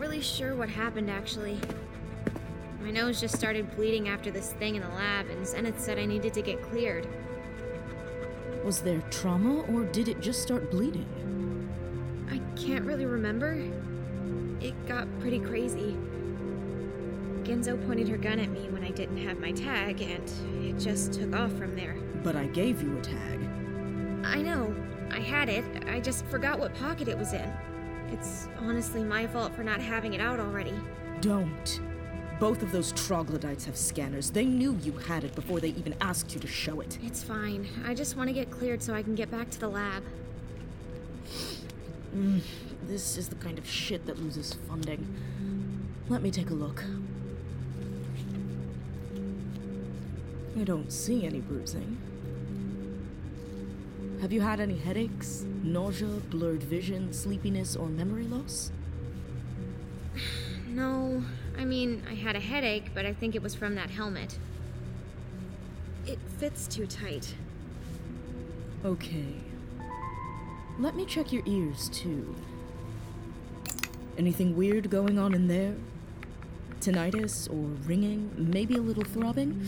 really sure what happened, actually. My nose just started bleeding after this thing in the lab, and Zenith said I needed to get cleared. Was there trauma, or did it just start bleeding? I can't really remember. It got pretty crazy. Genzo pointed her gun at me when I didn't have my tag, and it just took off from there. But I gave you a tag. I know. I had it. I just forgot what pocket it was in. It's honestly my fault for not having it out already. Don't. Both of those troglodytes have scanners. They knew you had it before they even asked you to show it. It's fine. I just want to get cleared so I can get back to the lab. Mm, this is the kind of shit that loses funding. Let me take a look. I don't see any bruising. Have you had any headaches, nausea, blurred vision, sleepiness, or memory loss? No, I mean, I had a headache, but I think it was from that helmet. It fits too tight. Okay. Let me check your ears, too. Anything weird going on in there? Tinnitus or ringing? Maybe a little throbbing?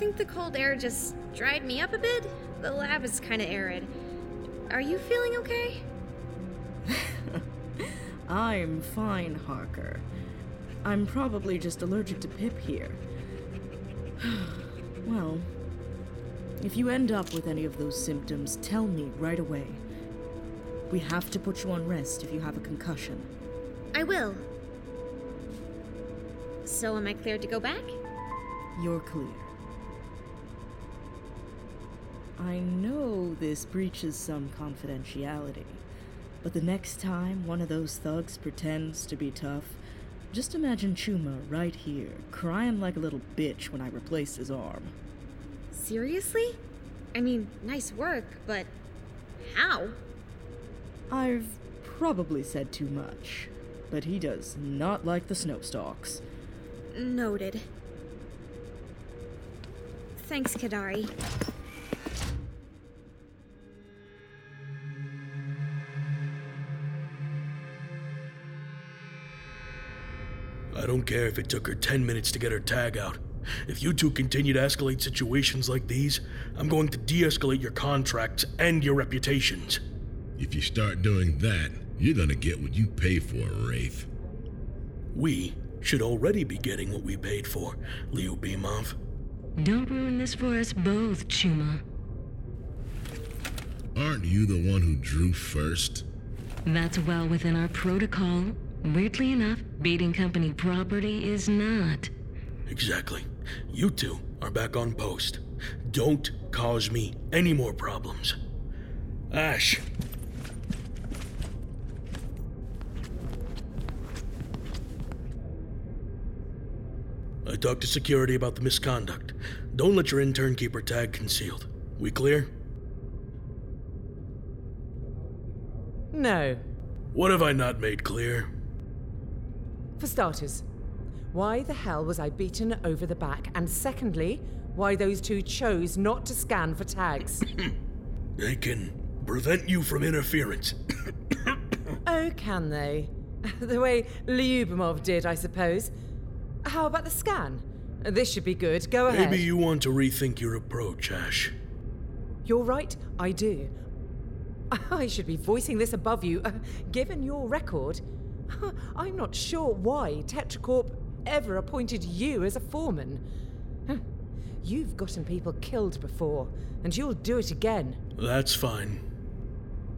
Think the cold air just dried me up a bit. The lab is kind of arid. Are you feeling okay? I'm fine, Harker. I'm probably just allergic to Pip here. well, if you end up with any of those symptoms, tell me right away. We have to put you on rest if you have a concussion. I will. So, am I cleared to go back? You're clear. I know this breaches some confidentiality, but the next time one of those thugs pretends to be tough, just imagine Chuma right here, crying like a little bitch when I replace his arm. Seriously? I mean, nice work, but how? I've probably said too much, but he does not like the snowstalks. Noted. Thanks, Kidari. I don't care if it took her 10 minutes to get her tag out. If you two continue to escalate situations like these, I'm going to de escalate your contracts and your reputations. If you start doing that, you're gonna get what you pay for, Wraith. We should already be getting what we paid for, Lyubimov. Don't ruin this for us both, Chuma. Aren't you the one who drew first? That's well within our protocol. Weirdly enough, beating company property is not. Exactly. You two are back on post. Don't cause me any more problems. Ash. I talked to security about the misconduct. Don't let your intern keep her tag concealed. We clear? No. What have I not made clear? For starters, why the hell was I beaten over the back? And secondly, why those two chose not to scan for tags? they can prevent you from interference. oh, can they? The way Lyubimov did, I suppose. How about the scan? This should be good. Go ahead. Maybe you want to rethink your approach, Ash. You're right, I do. I should be voicing this above you, uh, given your record. I'm not sure why Tetracorp ever appointed you as a foreman. You've gotten people killed before, and you'll do it again. That's fine.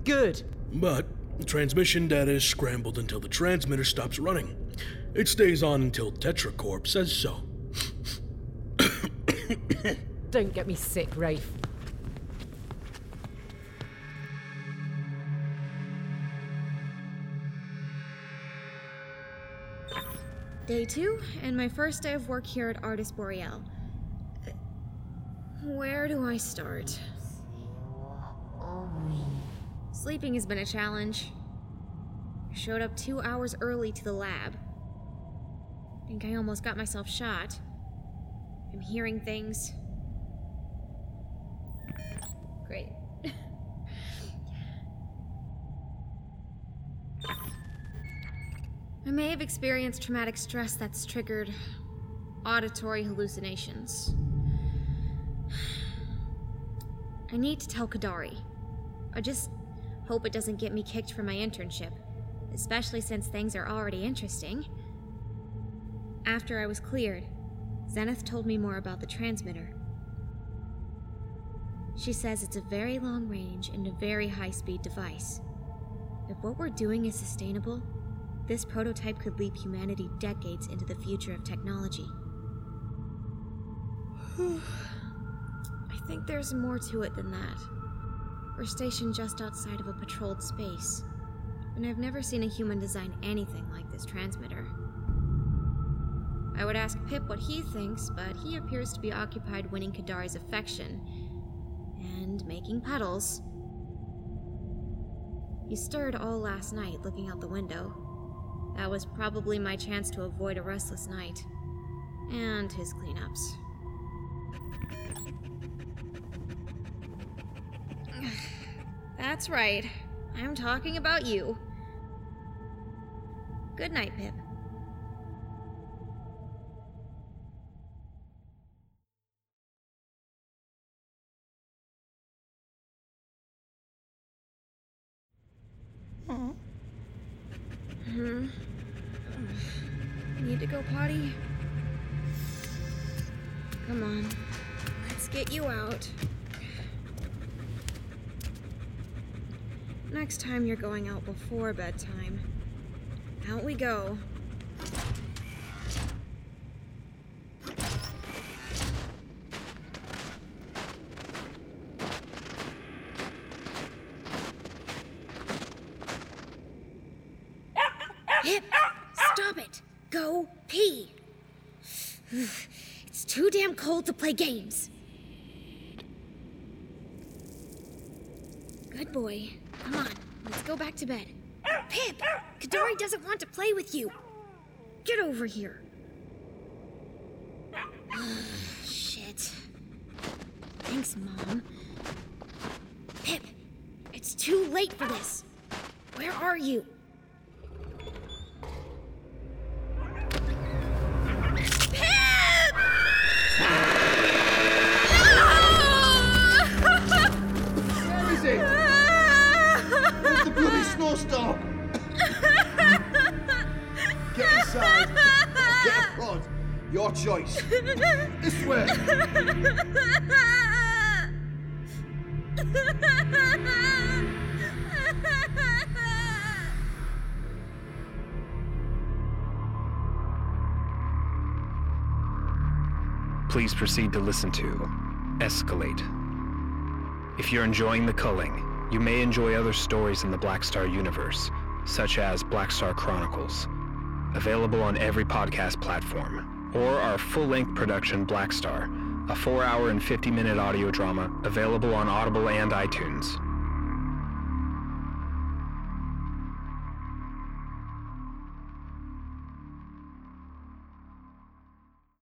Good. But transmission data is scrambled until the transmitter stops running. It stays on until Tetracorp says so. Don't get me sick, Rafe. Day two, and my first day of work here at Artis Boreal. Where do I start? Sleeping has been a challenge. I showed up two hours early to the lab. I think I almost got myself shot. I'm hearing things. Great. I may have experienced traumatic stress that's triggered auditory hallucinations. I need to tell Kidari. I just hope it doesn't get me kicked from my internship, especially since things are already interesting. After I was cleared, Zenith told me more about the transmitter. She says it's a very long range and a very high speed device. If what we're doing is sustainable, this prototype could leap humanity decades into the future of technology. I think there's more to it than that. We're stationed just outside of a patrolled space, and I've never seen a human design anything like this transmitter. I would ask Pip what he thinks, but he appears to be occupied winning Kidari's affection and making puddles. He stirred all last night looking out the window. That was probably my chance to avoid a restless night. And his cleanups. That's right. I'm talking about you. Good night, Pip. Come on. Let's get you out. Next time you're going out before bedtime. Out we go. Go pee. It's too damn cold to play games. Good boy. Come on, let's go back to bed. Pip, Kidari doesn't want to play with you. Get over here. Shit. Thanks, Mom. Pip, it's too late for this. Where are you? Bloody snowstorm? Get inside. Get a prod. Your choice. This way. Please proceed to listen to Escalate. If you're enjoying The Culling, you may enjoy other stories in the Black Star universe, such as Black Star Chronicles, available on every podcast platform, or our full length production Black Star, a 4 hour and 50 minute audio drama available on Audible and iTunes.